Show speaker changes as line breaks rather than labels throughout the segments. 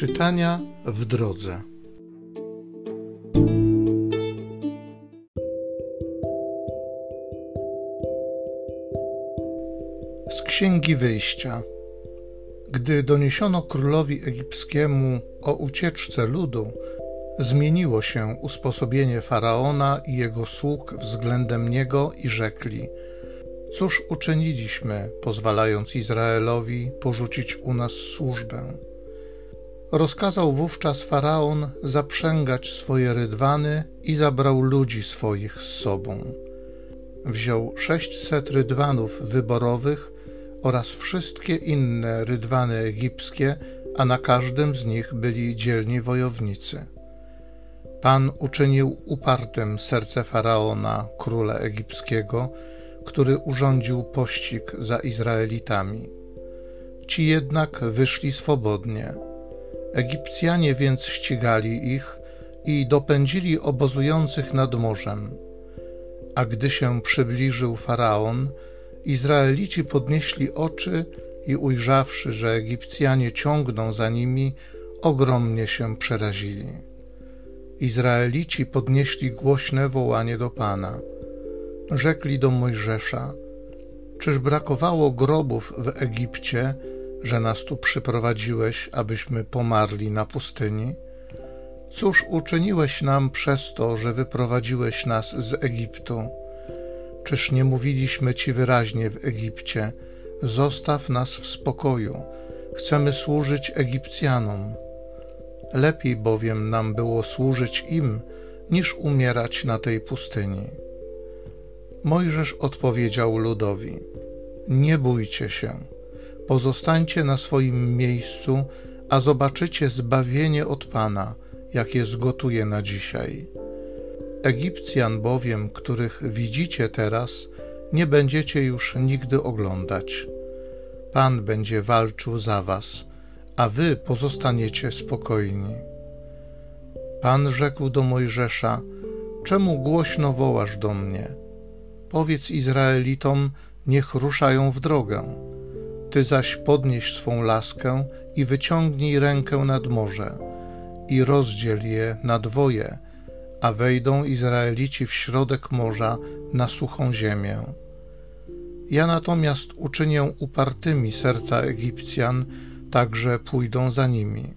Czytania w drodze. Z Księgi Wyjścia. Gdy doniesiono królowi egipskiemu o ucieczce ludu, zmieniło się usposobienie faraona i jego sług względem niego i rzekli: Cóż uczyniliśmy, pozwalając Izraelowi porzucić u nas służbę? Rozkazał wówczas faraon zaprzęgać swoje rydwany i zabrał ludzi swoich z sobą. Wziął sześćset rydwanów wyborowych oraz wszystkie inne rydwany egipskie, a na każdym z nich byli dzielni wojownicy. Pan uczynił upartym serce faraona, króla egipskiego, który urządził pościg za Izraelitami. Ci jednak wyszli swobodnie. Egipcjanie więc ścigali ich i dopędzili obozujących nad morzem. A gdy się przybliżył faraon, Izraelici podnieśli oczy i ujrzawszy, że Egipcjanie ciągną za nimi, ogromnie się przerazili. Izraelici podnieśli głośne wołanie do Pana. Rzekli do Mojżesza: Czyż brakowało grobów w Egipcie, że nas tu przyprowadziłeś, abyśmy pomarli na pustyni? Cóż uczyniłeś nam przez to, że wyprowadziłeś nas z Egiptu? Czyż nie mówiliśmy ci wyraźnie w Egipcie: Zostaw nas w spokoju, chcemy służyć Egipcjanom. Lepiej bowiem nam było służyć im, niż umierać na tej pustyni. Mojżesz odpowiedział ludowi: Nie bójcie się, pozostańcie na swoim miejscu, a zobaczycie zbawienie od Pana, jakie zgotuje na dzisiaj. Egipcjan bowiem, których widzicie teraz, nie będziecie już nigdy oglądać. Pan będzie walczył za was, a wy pozostaniecie spokojni. Pan rzekł do Mojżesza: Czemu głośno wołasz do mnie? Powiedz Izraelitom, niech ruszają w drogę. Ty zaś podnieś swą laskę i wyciągnij rękę nad morze i rozdziel je na dwoje, a wejdą Izraelici w środek morza na suchą ziemię. Ja natomiast uczynię upartymi serca Egipcjan, także pójdą za nimi.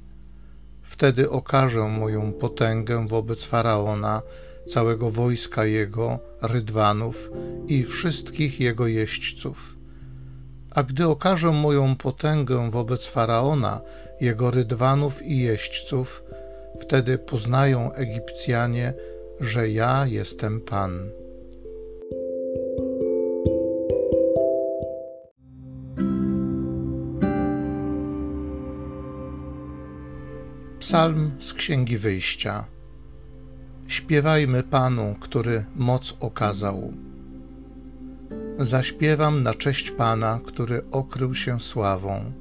Wtedy okażę moją potęgę wobec faraona, całego wojska jego, rydwanów i wszystkich jego jeźdźców. A gdy okażę moją potęgę wobec faraona, jego rydwanów i jeźdźców, wtedy poznają Egipcjanie, że ja jestem Pan. Psalm z Księgi Wyjścia. Śpiewajmy Panu, który moc okazał. Zaśpiewam na cześć Pana, który okrył się sławą,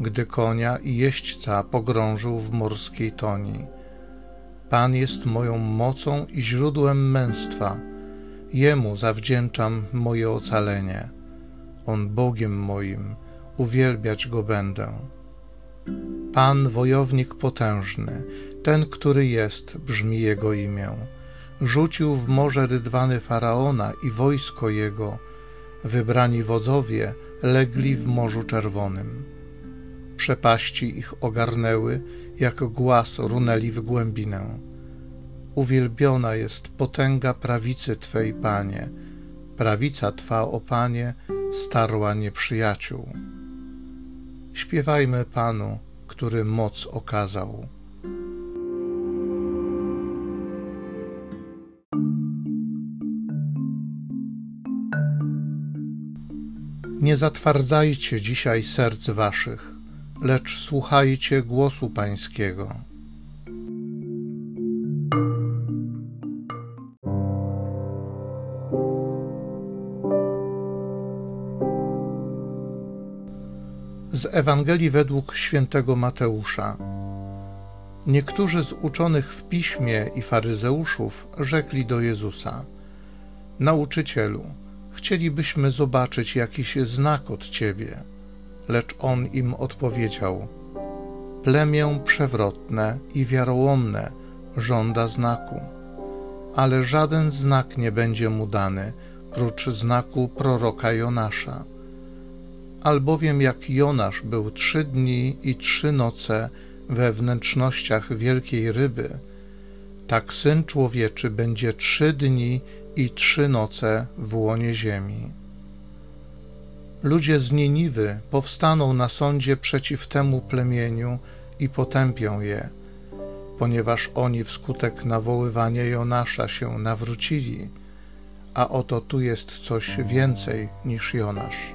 gdy konia i jeźdźca pogrążył w morskiej toni. Pan jest moją mocą i źródłem męstwa. Jemu zawdzięczam moje ocalenie. On Bogiem moim, uwielbiać go będę. Pan wojownik potężny, ten, który jest, brzmi jego imię. Rzucił w morze rydwany faraona i wojsko jego. Wybrani wodzowie legli w Morzu Czerwonym. Przepaści ich ogarnęły, jak głaz runęli w głębinę. Uwielbiona jest potęga prawicy Twej, Panie. Prawica Twa, o Panie, starła nieprzyjaciół. Śpiewajmy Panu, który moc okazał. Nie zatwardzajcie dzisiaj serc waszych, lecz słuchajcie głosu Pańskiego. Z Ewangelii według świętego Mateusza. Niektórzy z uczonych w piśmie i faryzeuszów rzekli do Jezusa: Nauczycielu, chcielibyśmy zobaczyć jakiś znak od ciebie. Lecz on im odpowiedział: plemię przewrotne i wiarołomne żąda znaku, ale żaden znak nie będzie mu dany, prócz znaku proroka Jonasza. Albowiem jak Jonasz był trzy dni i trzy noce we wnętrznościach wielkiej ryby, tak Syn Człowieczy będzie trzy dni i trzy noce w łonie ziemi. Ludzie z Niniwy powstaną na sądzie przeciw temu plemieniu i potępią je, ponieważ oni wskutek nawoływania Jonasza się nawrócili, a oto tu jest coś więcej niż Jonasz.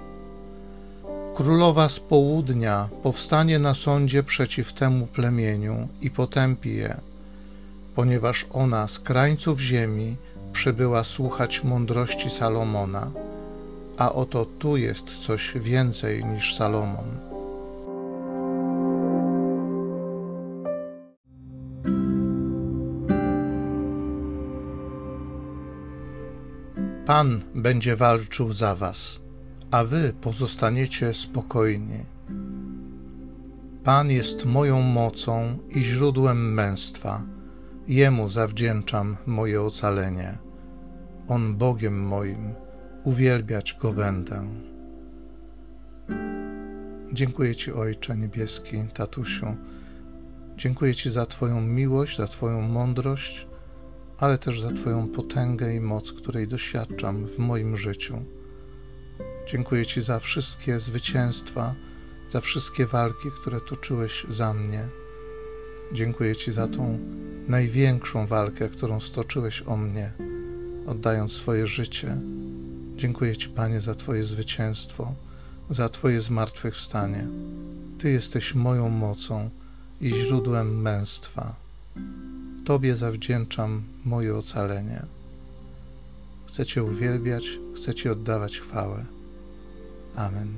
Królowa z południa powstanie na sądzie przeciw temu plemieniu i potępi je, ponieważ ona z krańców ziemi przybyła słuchać mądrości Salomona, a oto tu jest coś więcej niż Salomon. Pan będzie walczył za was, a wy pozostaniecie spokojni. Pan jest moją mocą i źródłem męstwa. Jemu zawdzięczam moje ocalenie. On Bogiem moim, uwielbiać Go będę. Dziękuję Ci, Ojcze Niebieski, Tatusiu. Dziękuję Ci za Twoją miłość, za Twoją mądrość, ale też za Twoją potęgę i moc, której doświadczam w moim życiu. Dziękuję Ci za wszystkie zwycięstwa, za wszystkie walki, które toczyłeś za mnie. Dziękuję Ci za tą największą walkę, którą stoczyłeś o mnie, oddając swoje życie. Dziękuję Ci, Panie, za Twoje zwycięstwo, za Twoje zmartwychwstanie. Ty jesteś moją mocą i źródłem męstwa. Tobie zawdzięczam moje ocalenie. Chcę Cię uwielbiać, chcę Ci oddawać chwałę. Amen.